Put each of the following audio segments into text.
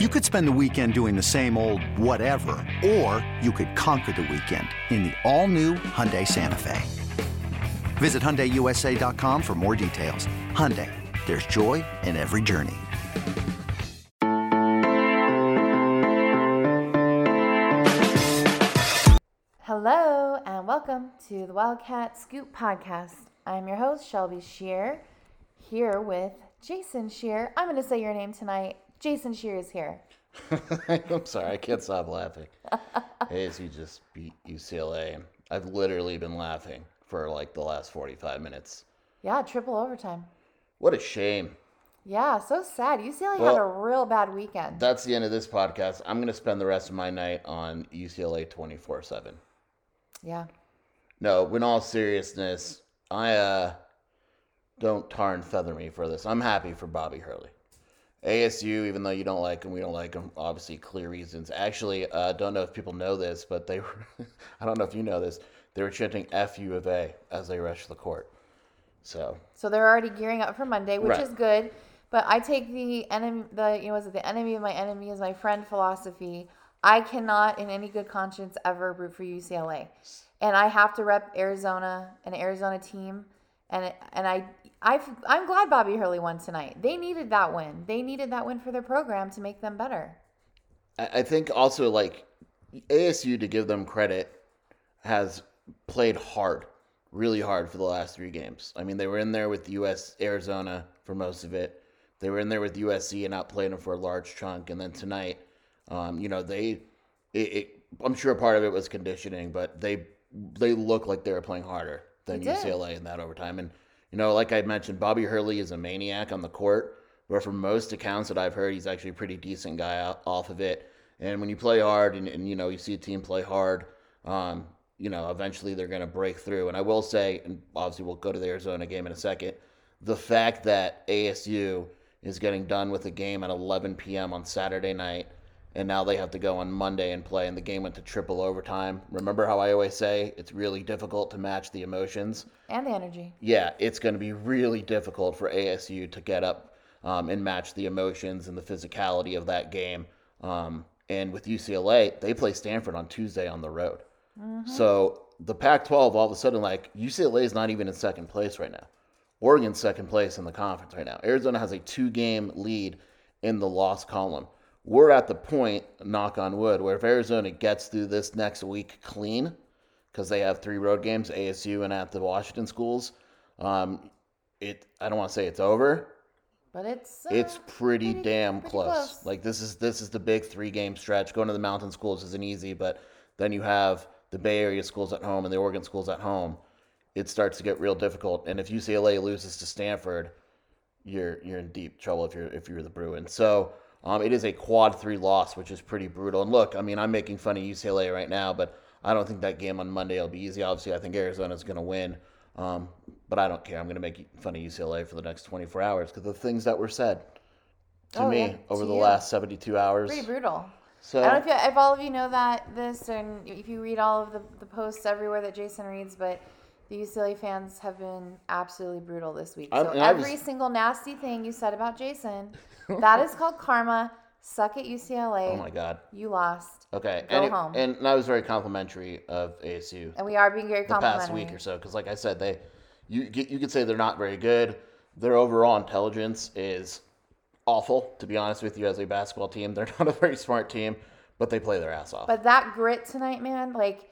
You could spend the weekend doing the same old whatever, or you could conquer the weekend in the all-new Hyundai Santa Fe. Visit HyundaiUSA.com for more details. Hyundai, there's joy in every journey. Hello, and welcome to the Wildcat Scoop Podcast. I'm your host, Shelby Scheer, here with Jason Scheer. I'm going to say your name tonight. Jason Scheer is here. I'm sorry, I can't stop laughing. ASU just beat UCLA. I've literally been laughing for like the last 45 minutes. Yeah, triple overtime. What a shame. Yeah, so sad. UCLA had a real bad weekend. That's the end of this podcast. I'm going to spend the rest of my night on UCLA 24 7. yeah. No, in all seriousness, I uh, don't tar and feather me for this. I'm happy for Bobby Hurley. ASU, even though you don't like them, we don't like them, Obviously, clear reasons. Actually, uh, don't know if people know this, but they were, I don't know if you know this, they were chanting F U of A as they rushed the court. So, So they're already gearing up for Monday, which Right. is good. But I take the enemy, the you know, was it the enemy of my enemy is my friend philosophy. I cannot, in any good conscience, ever root for UCLA, and I have to rep Arizona, an Arizona team, and and I. I've, I'm glad Bobby Hurley won tonight. They needed that win. They needed that win for their program to make them better. I I think also like ASU to give them credit has played hard, really hard for the last three games. I mean, they were in there with US Arizona for most of it. They were in there with USC and outplayed them for a large chunk. And then tonight, um, you know, they, it, it, I'm sure part of it was conditioning, but they they look like they were playing harder than did. UCLA in that overtime. And you know, like I mentioned, Bobby Hurley is a maniac on the court. Where from most accounts that I've heard, he's actually a pretty decent guy off of it. And when you play hard, and, and you know you see a team play hard, um, you know eventually they're going to break through. And I will say, and obviously we'll go to the Arizona game in a second. The fact that ASU is getting done with a game at 11 p.m. on Saturday night, and now they have to go on Monday and play, and the game went to triple overtime. Remember how I always say it's really difficult to match the emotions And the energy. yeah, it's going to be really difficult for ASU to get up um, and match the emotions and the physicality of that game. Um, and with UCLA, they play Stanford on Tuesday on the road. So the Pac 12, all of a sudden, like UCLA is not even in second place right now. Oregon's second place in the conference right now. Arizona has a two game lead in the loss column. We're at the point, knock on wood, where if Arizona gets through this next week clean, because they have three road games, ASU and at the Washington schools. Um, it I don't want to say it's over. But it's uh, It's pretty, pretty- damn pretty close. close. Like this is this is the big three game stretch. Going to the mountain schools isn't easy, but then you have the Bay Area schools at home and the Oregon schools at home. It starts to get real difficult. And if UCLA loses to Stanford, you're you're in deep trouble if you're if you're the Bruins. So um, it is a quad three loss, which is pretty brutal. And look, I mean, I'm making fun of UCLA right now, but I don't think that game on Monday will be easy. Obviously, I think Arizona's going to win, um, but I don't care. I'm going to make fun of UCLA for the next 24 hours because the things that were said to Oh, me yeah, over to the you. last 72 hours. pretty brutal. So I don't know if, you, if all of you know that this, and if you read all of the, the posts everywhere that Jason reads, but the UCLA fans have been absolutely brutal this week. So I every was- single nasty thing you said about Jason, that is called karma. Suck at UCLA. oh my god. You lost, Okay. Go and, it- home. and I was very complimentary of ASU and we are being very the complimentary. past week or so because, like I said, they you you could say they're not very good. Their overall intelligence is awful. To be honest with you, as a basketball team, they're not a very smart team, but they play their ass off. But that grit tonight, man, like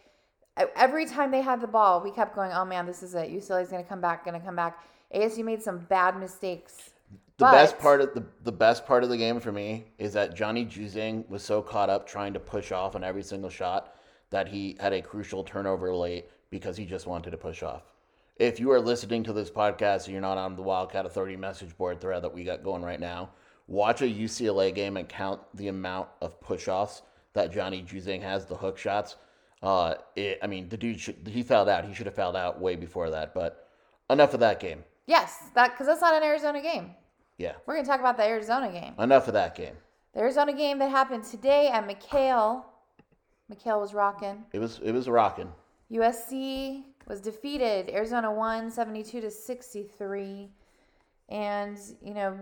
every time they had the ball, we kept going, oh man, this is it. UCLA's going to come back, going to come back. ASU made some bad mistakes. The best part of the the best part of the game for me is that Johnny Juzang was so caught up trying to push off on every single shot that he had a crucial turnover late because he just wanted to push off. If you are listening to this podcast and you're not on the Wildcat Authority message board thread that we got going right now, watch a UCLA game and count the amount of push offs that Johnny Juzang has, the hook shots. Uh, it, I mean, the dude should, he fouled out. He should have fouled out way before that. But enough of that game. Yes, that because that's not an Arizona game. Yeah, We're going to talk about the Arizona game. enough of that game. The Arizona game that happened today at McKale. McKale was rocking. It was it was rocking. USC was defeated. Arizona won 72 to 63. And, you know,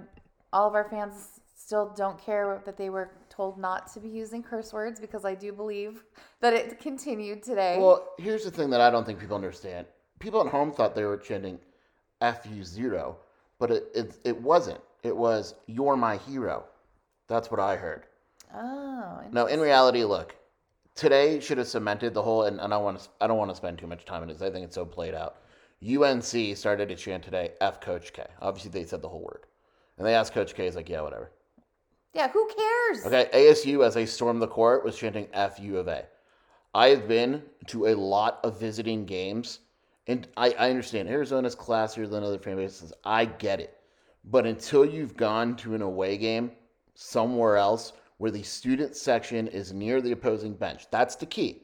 all of our fans still don't care that they were told not to be using curse words because I do believe that it continued today. Well, here's the thing that I don't think people understand. People at home thought they were chanting "fu zero, but it, it it wasn't. It was "You're my hero." That's what I heard. oh, No, in reality, look, today should have cemented the whole, and, and I want to, I don't want to spend too much time on this. I think it's so played out. UNC started to chant today, "F Coach K." Obviously, they said the whole word, and they asked Coach K. He's like, "Yeah, whatever." Yeah. Who cares? Okay, ASU as they stormed the court was chanting "F U of A." I have been to a lot of visiting games, and I, I understand Arizona's classier than other fan bases. I get it, but until you've gone to an away game somewhere else where the student section is near the opposing bench, that's the key.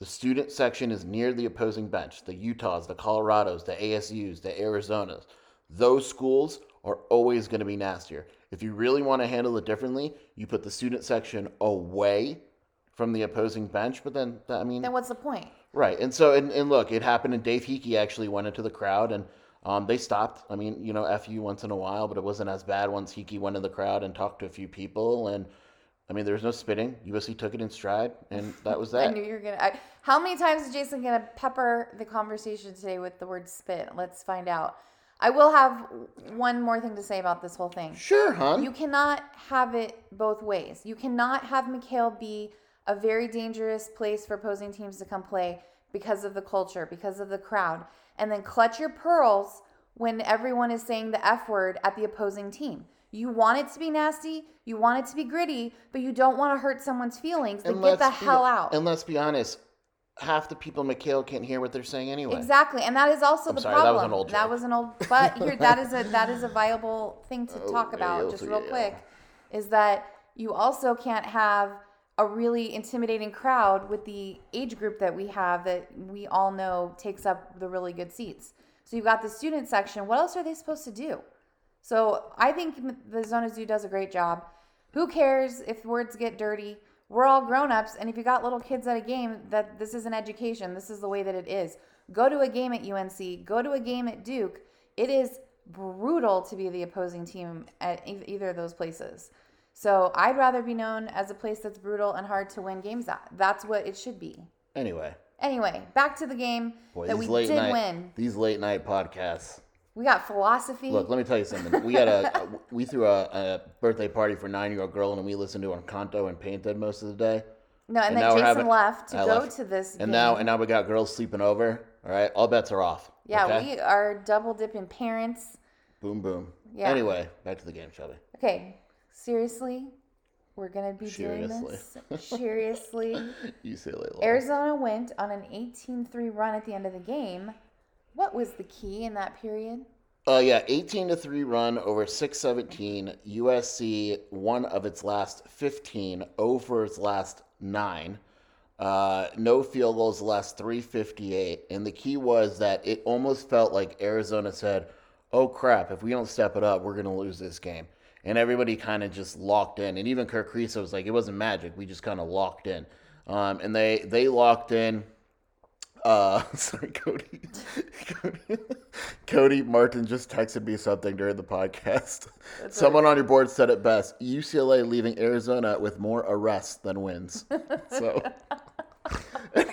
The student section is near the opposing bench. The Utahs, the Colorados, the ASUs, the Arizonas. Those schools are always going to be nastier. If you really want to handle it differently, you put the student section away from the opposing bench. But then, I mean, Then what's the point? Right. And so, and, and look, it happened, and Dave Heeke actually went into the crowd and um, they stopped. I mean, you know, FU once in a while, but it wasn't as bad once Heeke went in the crowd and talked to a few people. And I mean, there was no spitting. USC took it in stride, and that was that. I knew you were gonna. How many times is Jason gonna pepper the conversation today with the word spit? Let's find out. I will have one more thing to say about this whole thing. Sure, hon. You cannot have it both ways. You cannot have McKale be a very dangerous place for opposing teams to come play because of the culture, because of the crowd, and then clutch your pearls when everyone is saying the F word at the opposing team. You want it to be nasty, you want it to be gritty, but you don't want to hurt someone's feelings. Then get the be- hell out. And let's be honest, half the people in McKale can't hear what they're saying anyway. Exactly, and that is also I'm the sorry, that was problem. an old That was an old, but here that is a that is a viable thing to oh, talk Oh, about yeah, just real yeah. quick, is that you also can't have a really intimidating crowd with the age group that we have that we all know takes up the really good seats. So you've got the student section. What else are they supposed to do? So I think the Zona Zoo does a great job. Who cares if words get dirty? We're all grown-ups, and if you got little kids at a game, that this is an education. This is the way that it is. Go to a game at UNC. Go to a game at Duke. It is brutal to be the opposing team at either of those places. So I'd rather be known as a place that's brutal and hard to win games at. That's what it should be. Anyway, Anyway, back to the game boy, that we did night, win. these late night podcasts. We got philosophy. Look, let me tell you something. We had a, we threw a, a birthday party for a nine year old girl, and we listened to Encanto and painted most of the day. no, and, and then Jason having- left to I go left. to this And game. now, and now we got girls sleeping over. All right, all bets are off. Yeah, okay? we are double dipping parents. boom boom. Yeah. Anyway, back to the game, shall we? Okay, seriously, we're gonna be doing this. Seriously. this seriously. UCLA. law. Arizona went on an 18-3 run at the end of the game. What was the key in that period? Uh, yeah, 18 to 3 run over 617. USC, one of its last 15, over its last nine. Uh, no field goals last 358. And the key was that it almost felt like Arizona said, oh crap, if we don't step it up, we're going to lose this game. And everybody kind of just locked in. And even Kerr Kriisa was like, it wasn't magic. We just kind of locked in. Um, and they, they locked in. Uh, sorry, Cody. Cody. Cody Martin just texted me something during the podcast. Someone on your board said it best: UCLA leaving Arizona with more arrests than wins. So,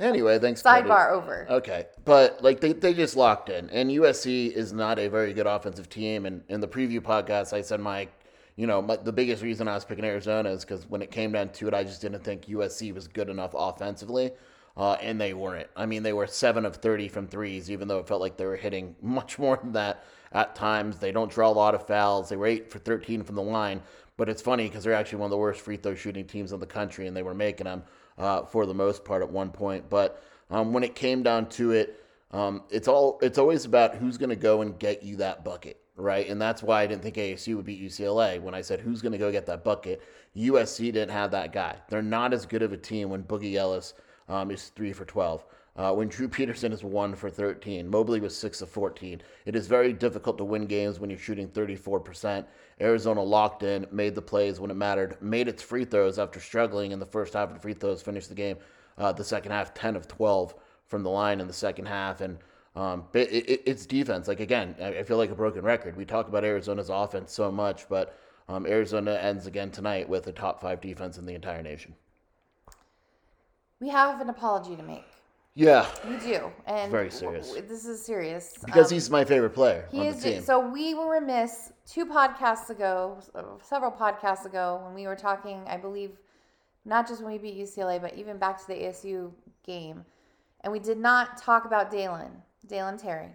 anyway, thanks. Cody. Sidebar over. Okay, but like they, they just locked in, and USC is not a very good offensive team. And in the preview podcast, I said my, you know, my, the biggest reason I was picking Arizona is because when it came down to it, I just didn't think USC was good enough offensively, uh, and they weren't. I mean, they were seven of thirty from threes, even though it felt like they were hitting much more than that at times. They don't draw a lot of fouls. They were eight for thirteen from the line, but it's funny because they're actually one of the worst free throw shooting teams in the country, and they were making them uh, for the most part at one point. But um, when it came down to it, um, it's all it's always about who's going to go and get you that bucket, right? And that's why I didn't think ASU would beat UCLA when I said who's going to go get that bucket. USC didn't have that guy. They're not as good of a team when Boogie Ellis um, is three for twelve. Uh, when Drew Peterson is one for 13, Mobley was six of 14. It is very difficult to win games when you're shooting 34%. Arizona locked in, made the plays when it mattered, made its free throws after struggling in the first half of the free throws, finished the game uh, the second half 10 of 12 from the line in the second half. And um, it, it, it's defense. Like, again, I, I feel like a broken record. We talk about Arizona's offense so much, but um, Arizona ends again tonight with a top five defense in the entire nation. We have an apology to make. Yeah, We do, and Very serious. w- this is serious because Um, he's my favorite player He on is. the team. So we were remiss two podcasts ago, uh, several podcasts ago, when we were talking. I believe not just when we beat UCLA, but even back to the ASU game, and we did not talk about Dalen, Dalen Terry.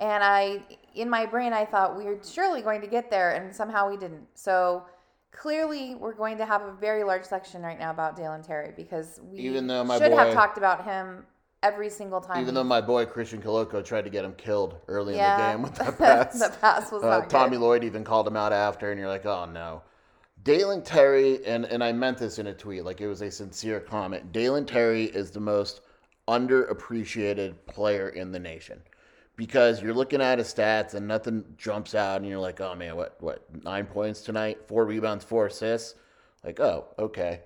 And I, in my brain, I thought we were surely going to get there, and somehow we didn't. So clearly, we're going to have a very large section right now about Dalen Terry because we Even though my should have talked about him every single time. Even though my boy Christian Koloko tried to get him killed early yeah, in the game with that pass. the pass was Uh, not Tommy good. Lloyd even called him out after, and you're like, oh no. Dalen Terry, and, and I meant this in a tweet, like it was a sincere comment. Dalen Terry is the most underappreciated player in the nation because you're looking at his stats and nothing jumps out, and you're like, oh man, what, what, nine points tonight, four rebounds, four assists? Like, oh, okay.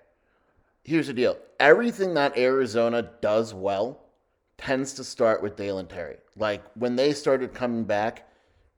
Here's the deal everything that Arizona does well tends to start with Dalen Terry. Like when they started coming back,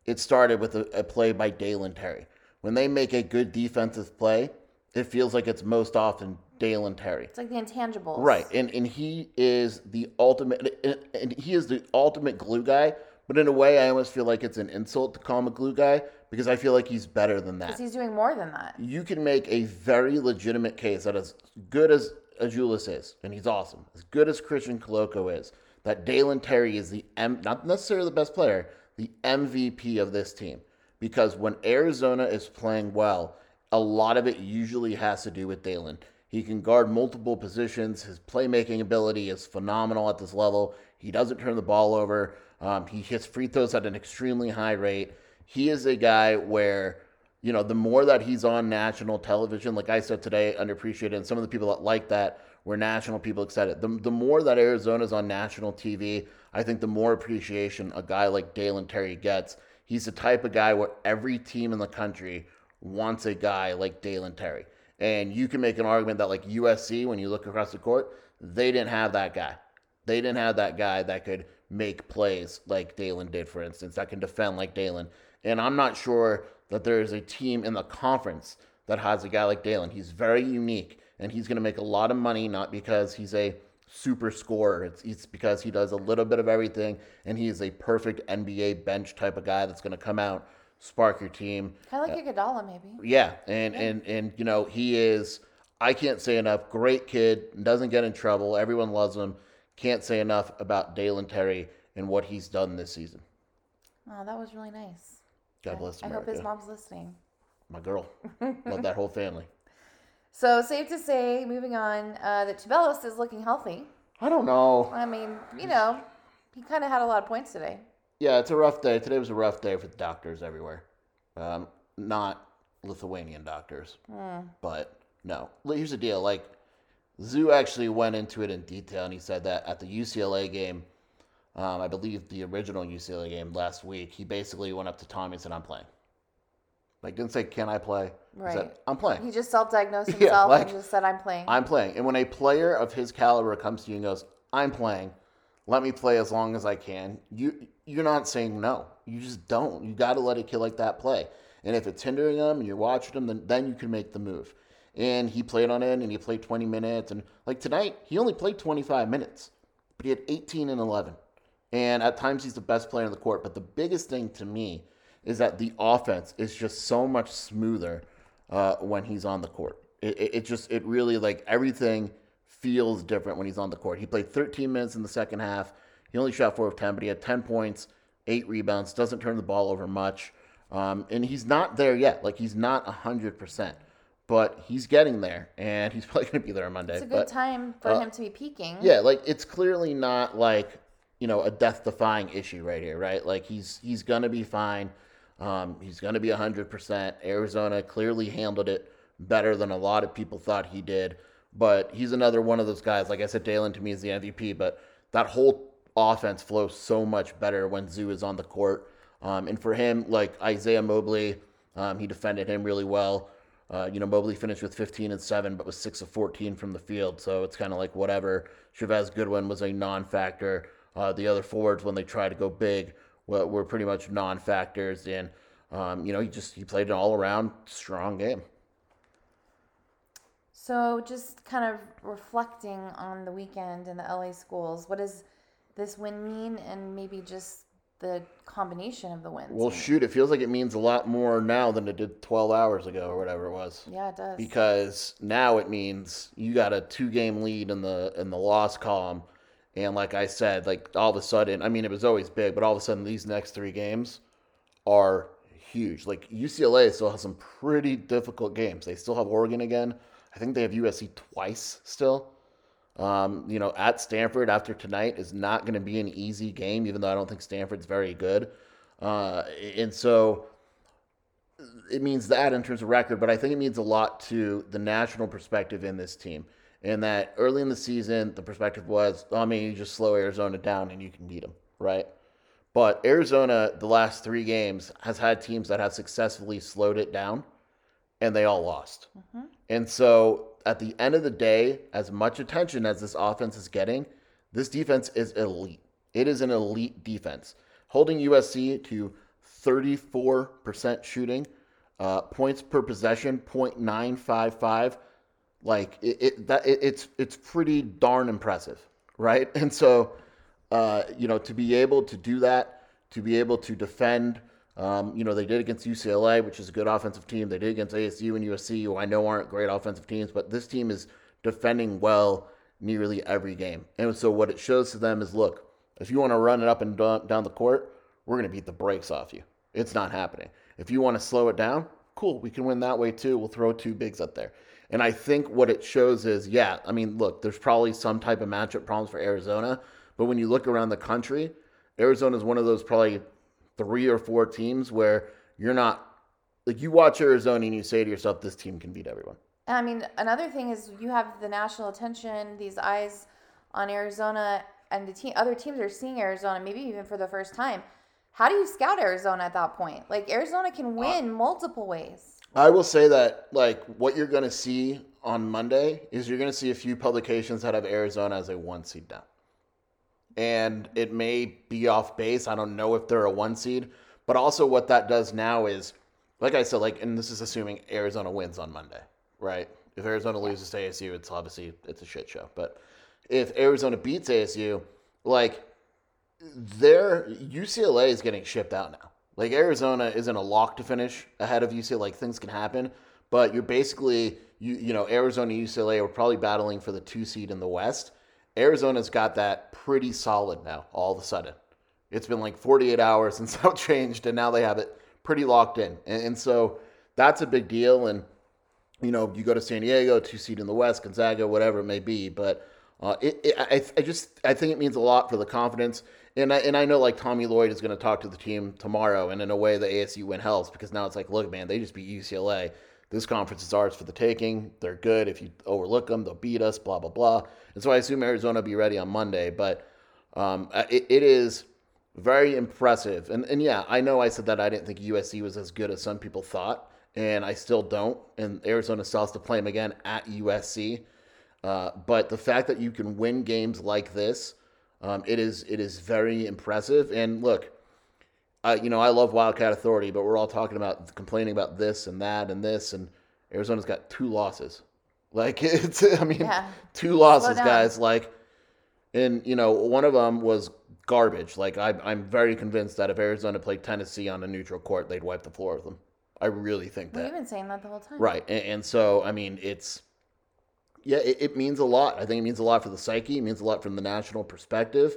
it started with a, a play by Dalen Terry. When they make a good defensive play, it feels like it's most often Dalen Terry. It's like the intangibles. Right, and and he is the ultimate, and- and he is the ultimate glue guy. But in a way, I almost feel like it's an insult to call him a glue guy because I feel like he's better than that Because he's doing more than that. you can make a very legitimate case that as good as Azuolas is, and he's awesome, as good as Christian Koloko is, that Dalen Terry is the M, not necessarily the best player, the MVP of this team. Because when Arizona is playing well, a lot of it usually has to do with Dalen. He can guard multiple positions. His playmaking ability is phenomenal at this level. He doesn't turn the ball over. Um, he hits free throws at an extremely high rate. He is a guy where you know, the more that he's on national television, like I said today, underappreciated, and some of the people that like that were national people excited. The, the more that Arizona's on national TV, I think the more appreciation a guy like Dalen Terry gets. He's the type of guy where every team in the country wants a guy like Dalen Terry. And you can make an argument that, like USC, when you look across the court, they didn't have that guy. They didn't have that guy that could make plays like Dalen did, for instance, that can defend like Dalen. And I'm not sure that there is a team in the conference that has a guy like Dalen. He's very unique, and he's going to make a lot of money, not because he's a super scorer. It's, it's because he does a little bit of everything, and he is a perfect NBA bench type of guy that's going to come out, spark your team. Kind of like Iguodala, maybe. Yeah, and and and you know he is. I can't say enough. Great kid, doesn't get in trouble. Everyone loves him. Can't say enough about Dalen Terry and what he's done this season. Oh, that was really nice. God bless I hope his mom's listening. My girl, love that whole family. So safe to say, moving on, uh, that Tubelis is looking healthy. I don't know. I mean, you know, he kind of had a lot of points today. Yeah, it's a rough day. Today was a rough day for the doctors everywhere. Um, not Lithuanian doctors, but no. Here's the deal. Like, Zoo actually went into it in detail, and he said that at the UCLA game, um, I believe the original UCLA game last week, he basically went up to Tommy and said, "I'm playing." Like, didn't say, "Can I play?" He said, Right. "I'm playing." He just self-diagnosed Yeah, himself like- and just said, "I'm playing." I'm playing. And when a player of his caliber comes to you and goes, "I'm playing," let me play as long as I can. You you're not saying no. You just don't. You got to let a kid like that play. And if it's hindering him and you're watching him, then then you can make the move. And he played on it, and he played 20 minutes. And like tonight, he only played 25 minutes, but he had 18 and 11. And at times, he's the best player on the court. But the biggest thing to me is that the offense is just so much smoother uh, when he's on the court. It, it, it just, it really like everything feels different when he's on the court. He played 13 minutes in the second half. He only shot four of 10, but he had 10 points, eight rebounds, doesn't turn the ball over much. Um, and he's not there yet. Like, he's not 100%, but he's getting there, and he's probably going to be there on Monday. it's a good but, time for uh, him to be peaking. yeah, like it's clearly not like you know a death-defying issue right here, right? Like he's he's gonna be fine. Um, he's gonna be hundred percent. Arizona clearly handled it better than a lot of people thought he did. But he's another one of those guys. Like I said, Dalen to me is the MVP. But that whole offense flows so much better when Zoo is on the court. Um, and for him, like Isaiah Mobley, um, he defended him really well. Uh, you know, Mobley finished with 15 and 7, but was 6 of 14 from the field. So it's kind of like whatever. Chavez Goodwin was a non factor. Uh, the other forwards, when they try to go big, were, were pretty much non factors. And um, you know, he just he played an all around strong game. So, just kind of reflecting on the weekend in the LA schools, what does this win mean, and maybe just the combination of the wins? Well, shoot, it feels like it means a lot more now than it did 12 hours ago or whatever it was. Yeah, it does. Because now it means you got a two game lead in the in the loss column. And like I said, like all of a sudden, I mean, it was always big, but all of a sudden, these next three games are huge. Like UCLA still has some pretty difficult games. They still have Oregon again. I think they have USC twice still. Um, you know, at Stanford after tonight is not going to be an easy game, even though I don't think Stanford's very good. Uh, and so it means that in terms of record, but I think it means a lot to the national perspective in this team. And that early in the season, the perspective was, oh, I mean, you just slow Arizona down and you can beat them, right? But Arizona, the last three games, has had teams that have successfully slowed it down, and they all lost. Mm-hmm. And so at the end of the day, as much attention as this offense is getting, this defense is elite. It is an elite defense. Holding USC to 34% shooting, uh, points per possession, 0.955. Like it, it that it, it's it's pretty darn impressive, right? And so, uh, you know, to be able to do that, to be able to defend, um, you know, they did against UCLA, which is a good offensive team. They did against ASU and USC, who I know aren't great offensive teams, but this team is defending well nearly every game. And so what it shows to them is, look, if you want to run it up and down the court, we're going to beat the brakes off you. It's not happening. If you want to slow it down, cool, we can win that way too. We'll throw two bigs up there. And I think what it shows is, yeah, I mean, look, there's probably some type of matchup problems for Arizona, but when you look around the country, Arizona is one of those probably three or four teams where you're not like you watch Arizona and you say to yourself, this team can beat everyone. I mean, another thing is you have the national attention, these eyes on Arizona, and the team, other teams are seeing Arizona, maybe even for the first time. How do you scout Arizona at that point? Like Arizona can win uh, multiple ways. I will say that like what you're going to see on Monday is you're going to see a few publications that have Arizona as a one seed now. And it may be off base. I don't know if they're a one seed, but also what that does now is like I said like and this is assuming Arizona wins on Monday, right? If Arizona loses to ASU, it's obviously it's a shit show. But if Arizona beats ASU, like their UCLA is getting shipped out now. Like Arizona isn't a lock to finish ahead of UCLA. Like things can happen, but you're basically you you know Arizona UCLA are probably battling for the two seed in the West. Arizona's got that pretty solid now. All of a sudden, it's been like 48 hours since that changed, and now they have it pretty locked in. And, and so that's a big deal. And you know, you go to San Diego, two seed in the West, Gonzaga, whatever it may be, but. Uh, it, it, I, I just I think it means a lot for the confidence and I, and I know like Tommy Lloyd is going to talk to the team tomorrow, and in a way the ASU win helps because now it's like, look, man, they just beat UCLA. This conference is ours for the taking. They're good. If you overlook them, they'll beat us. Blah blah blah. And so I assume Arizona will be ready on Monday, but um, it, it is very impressive. And and yeah, I know I said that I didn't think USC was as good as some people thought, and I still don't. And Arizona still has to play them again at USC. Uh, but the fact that you can win games like this um, it is it is very impressive. And look, uh, you know I love Wildcat Authority, but we're all talking about complaining about this and that and this, and Arizona's got two losses. Like it's I mean yeah. two losses, guys. Like, and you know one of them was garbage. Like I, I'm very convinced that if Arizona played Tennessee on a neutral court, they'd wipe the floor with them. I really think that. We've been saying that the whole time. Right, and, and so I mean it's yeah, it, it, means a lot. I think it means a lot for the psyche. It means a lot from the national perspective,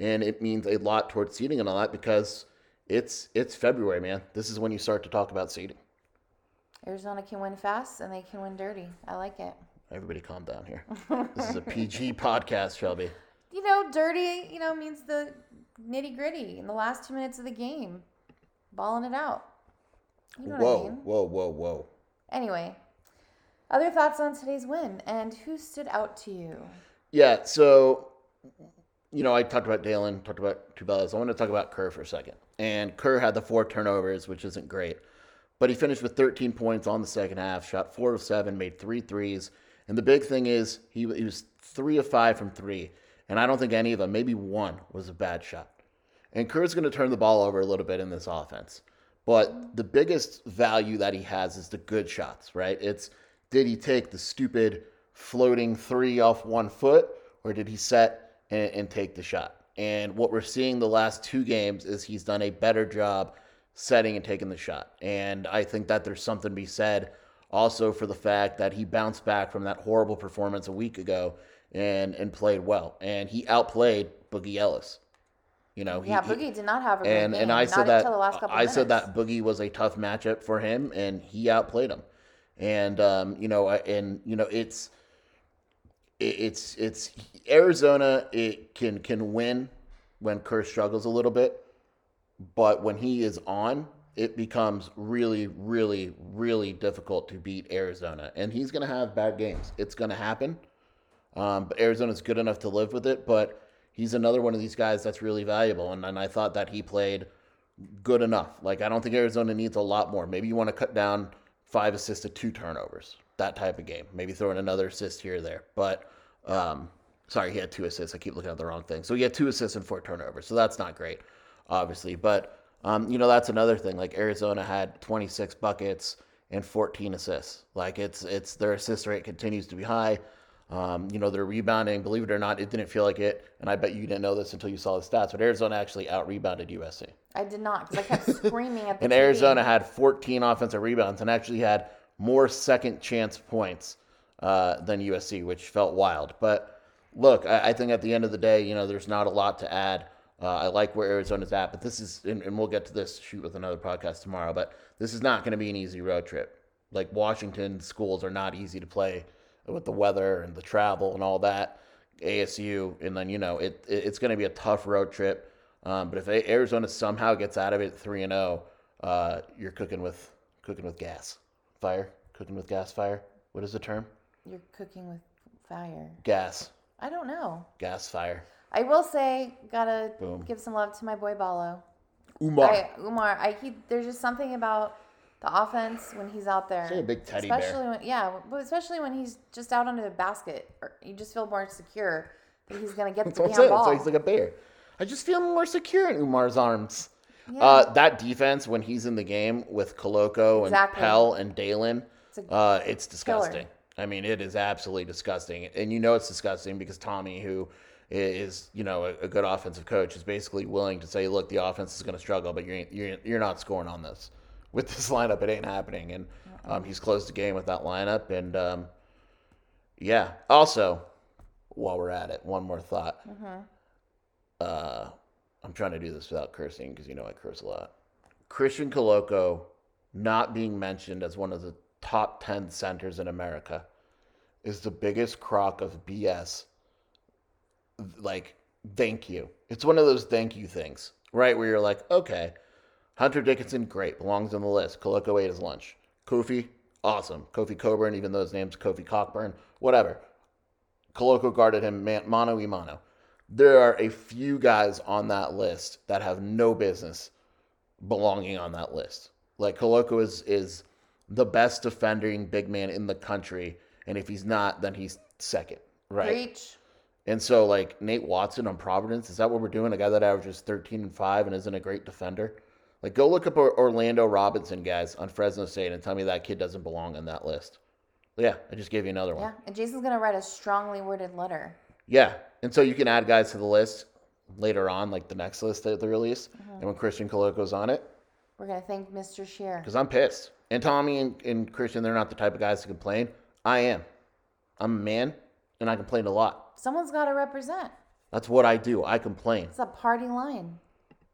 and it means a lot towards seeding and all that because it's it's February, man. This is when you start to talk about seeding. Arizona can win fast and they can win dirty. I like it. Everybody, calm down here. this is a PG podcast, Shelby. You know, dirty. You know, means the nitty gritty in the last two minutes of the game, balling it out. You know whoa, I mean? whoa, whoa, whoa. Anyway, other thoughts on today's win and who stood out to you? Yeah, so you know, I talked about Dalen, talked about Tubelis. I want to talk about Kerr for a second. And Kerr had the four turnovers, which isn't great. But he finished with 13 points on the second half, shot four of seven, made three threes. And the big thing is he, he was three of five from three. And I don't think any of them, maybe one, was a bad shot. And Kerr's going to turn the ball over a little bit in this offense. But the biggest value that he has is the good shots, right? It's did he take the stupid floating three off one foot, or did he set and, and take the shot? And what we're seeing the last two games is he's done a better job setting and taking the shot. And I think that there's something to be said also for the fact that he bounced back from that horrible performance a week ago and and played well. And he outplayed Boogie Ellis. You know, he, yeah, he- Boogie did not have a great and game. and I said that until the last couple I minutes. said that Boogie was a tough matchup for him, and he outplayed him. And um, you know, and you know, it's it- it's it's Arizona. It can can win when Kerr struggles a little bit, but when he is on, it becomes really, really, really difficult to beat Arizona. And he's going to have bad games. It's going to happen. Um, but Arizona's good enough to live with it. But he's another one of these guys that's really valuable. And, and I thought that he played good enough. Like, I don't think Arizona needs a lot more. Maybe you want to cut down five assists to two turnovers, that type of game. Maybe throw in another assist here or there. But, um, sorry, he had two assists. I keep looking at the wrong thing. So he had two assists and four turnovers. So that's not great, obviously. But, um, you know, that's another thing. Like, Arizona had 26 buckets and 14 assists. Like, it's, it's their assist rate continues to be high. Um, you know, they're rebounding. Believe it or not, it didn't feel like it. And I bet you didn't know this until you saw the stats. But Arizona actually out rebounded USC. I did not because I kept screaming at the And TV. Arizona had 14 offensive rebounds and actually had more second chance points uh, than USC, which felt wild. But look, I, I think at the end of the day, you know, there's not a lot to add. Uh, I like where Arizona's at, but this is, and, and we'll get to this shoot with another podcast tomorrow, but this is not going to be an easy road trip. Like Washington schools are not easy to play with the weather and the travel and all that. ASU, and then you know it, it it's going to be a tough road trip. Um, but if Arizona somehow gets out of it three and zero, uh, you're cooking with cooking with gas, fire, cooking with gas, fire. What is the term? You're cooking with fire. Gas, I don't know. gas, fire. I will say, gotta Boom. give some love to my boy Ballo. Oumar, I, Oumar, I he, there's just something about the offense when he's out there. Say a big teddy bear. especially when yeah, but especially when he's just out under the basket, or you just feel more secure that he's gonna get the what I'm damn ball. So he's like a bear. I just feel more secure in Oumar's arms. Yeah. Uh, that defense when he's in the game with Koloko Exactly. and Pelle and Dalen, It's uh, it's killer. disgusting. I mean, it is absolutely disgusting, and you know it's disgusting because Tommy, who is you know a, good offensive coach, is basically willing to say, "Look, the offense is going to struggle, but you're you're you're not scoring on this with this lineup. It ain't happening." And um, he's closed the game with that lineup, and um, yeah. Also, while we're at it, one more thought. Uh, I'm trying to do this without cursing because you know I curse a lot. Christian Koloko not being mentioned as one of the top 10 centers in America is the biggest crock of BS. Like, thank you. It's one of those thank you things, right? Where you're like, okay, Hunter Dickinson, great, belongs on the list. Koloko ate his lunch. Kofi, awesome. Kofi Coburn, even though his name's Kofi Cockburn, whatever. Koloko guarded him man, mano y mano. There are a few guys on that list that have no business belonging on that list. Like Koloko is is the best defending big man in the country, and if he's not, then he's second, right? Preach. And so like Nate Watson on Providence, is that what we're doing? A guy that averages 13 and 5 and isn't a great defender? Like go look up Orlando Robinson guys on Fresno State and tell me that kid doesn't belong on that list. Yeah, I just gave you another one. Yeah, and Jason's gonna write a strongly worded letter. Yeah. And so you can add guys to the list later on, like the next list that they release. Mm-hmm. And when Christian Koloko's on it, We're gonna thank Mr. Scheer. because I'm pissed. And Tommy and, and Christian, they're not the type of guys to complain. I am. I'm a man, and I complain a lot. Someone's got to represent. That's what I do. I complain. It's a party line.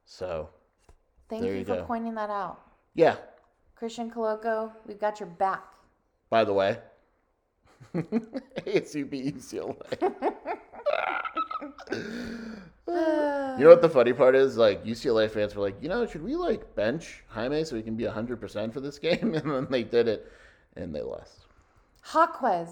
So, Thank you, you for go. pointing that out. yeah. Christian Koloko, we've got your back. By the way, ASU beat UCLA. you know what the funny part is? Like UCLA fans were like, you know, should we like bench Jaime so he can be hundred percent for this game? And then they did it, and they lost. Jaquez.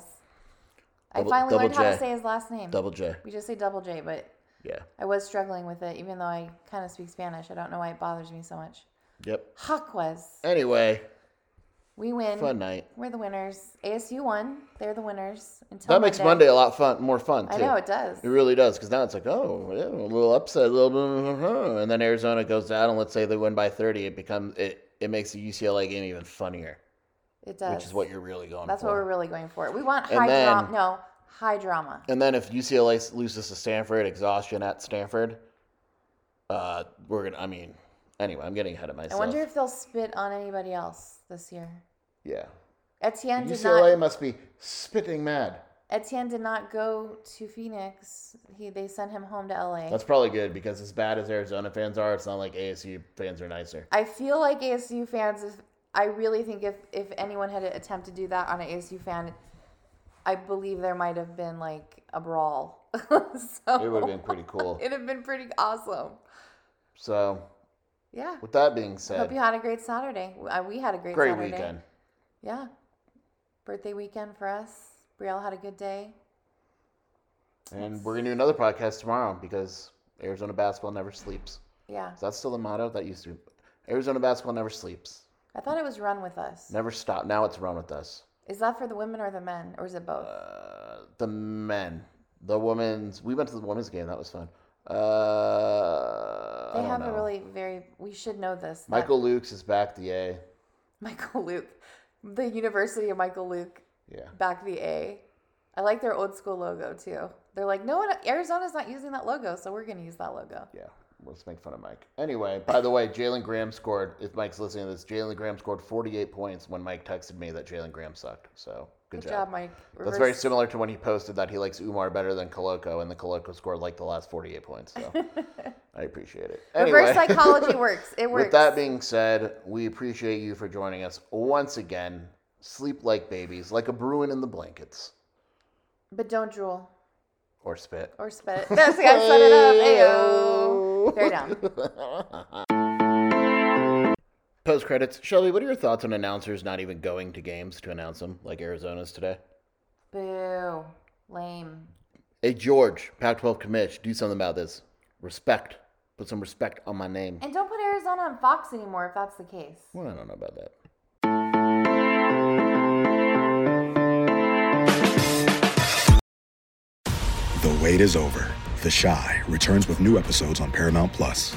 I finally learned how to say his last name. Double J. We just say double J, but Yeah. I was struggling with it, even though I kind of speak Spanish. I don't know why it bothers me so much. Yep. Jaquez. Anyway, We win. fun night. We're the winners. ASU won. They're the winners. Until That makes Monday a lot fun, more fun too. I know it does. It really does, because now it's like, oh, yeah, a little upset, a little bit, and then Arizona goes down, and let's say they win by thirty, it becomes it it makes the UCLA game even funnier, It does. which is what you're really going That's for. what we're really going for. We want high drama. No, high drama. And then if UCLA loses to Stanford, exhaustion at Stanford, uh, we're gonna. I mean, anyway, I'm getting ahead of myself. I wonder if they'll spit on anybody else this year. yeah, Etienne did UCLA not. must be spitting mad. Etienne did not go to Phoenix. He they sent him home to LA. That's probably good because as bad as Arizona fans are, it's not like ASU fans are nicer. I feel like ASU fans. If I really think if if anyone had attempted to do that on an ASU fan, I believe there might have been like a brawl. so It would have been pretty cool. It'd have been pretty awesome. So, Yeah. with that being said, Hope you had a great Saturday. Uh, We had a great, Saturday. great Saturday. weekend. Yeah. Birthday weekend for us. Brielle had a good day. And we're gonna do another podcast tomorrow because Arizona basketball never sleeps. Yeah. Is that still the motto? That used to. Be. Arizona basketball never sleeps. I thought it was run with us. Never stop. Now it's run with us. Is that for the women or the men? Or is it both? Uh, the men, the women's. We went to the women's game. That was fun. Uh, they have a really very we should know this. that- Michael Lukes is back the A. Michael Luke. The University of Michael Luke Yeah. back the A. I like their old school logo too. They're like, no one Arizona's not using that logo, so we're gonna use that logo. Yeah. Let's make fun of Mike. Anyway, by the way, Jalen Graham scored. If Mike's listening to this, Jalen Graham scored 48 points when Mike texted me that Jalen Graham sucked. So good, Good job, Mike. That's very similar to when he posted that he likes Oumar better than Koloko, and the Koloko scored like the last 48 points. So I appreciate it. Reverse psychology works. It works. with that being said, we appreciate you for joining us once again. Sleep like babies, like a Bruin in the blankets, but don't drool or spit. or spit. That's the I set it up. Ayo. Very down. Post credits. Shelby, what are your thoughts on announcers not even going to games to announce them, like Arizona's today? Boo. Lame. Hey, George, Pac 12 commish, do something about this. Respect. Put some respect on my name. And don't put Arizona on Fox anymore if that's the case. Well, I don't know about that. The wait is over. The Chi returns with new episodes on Paramount Plus.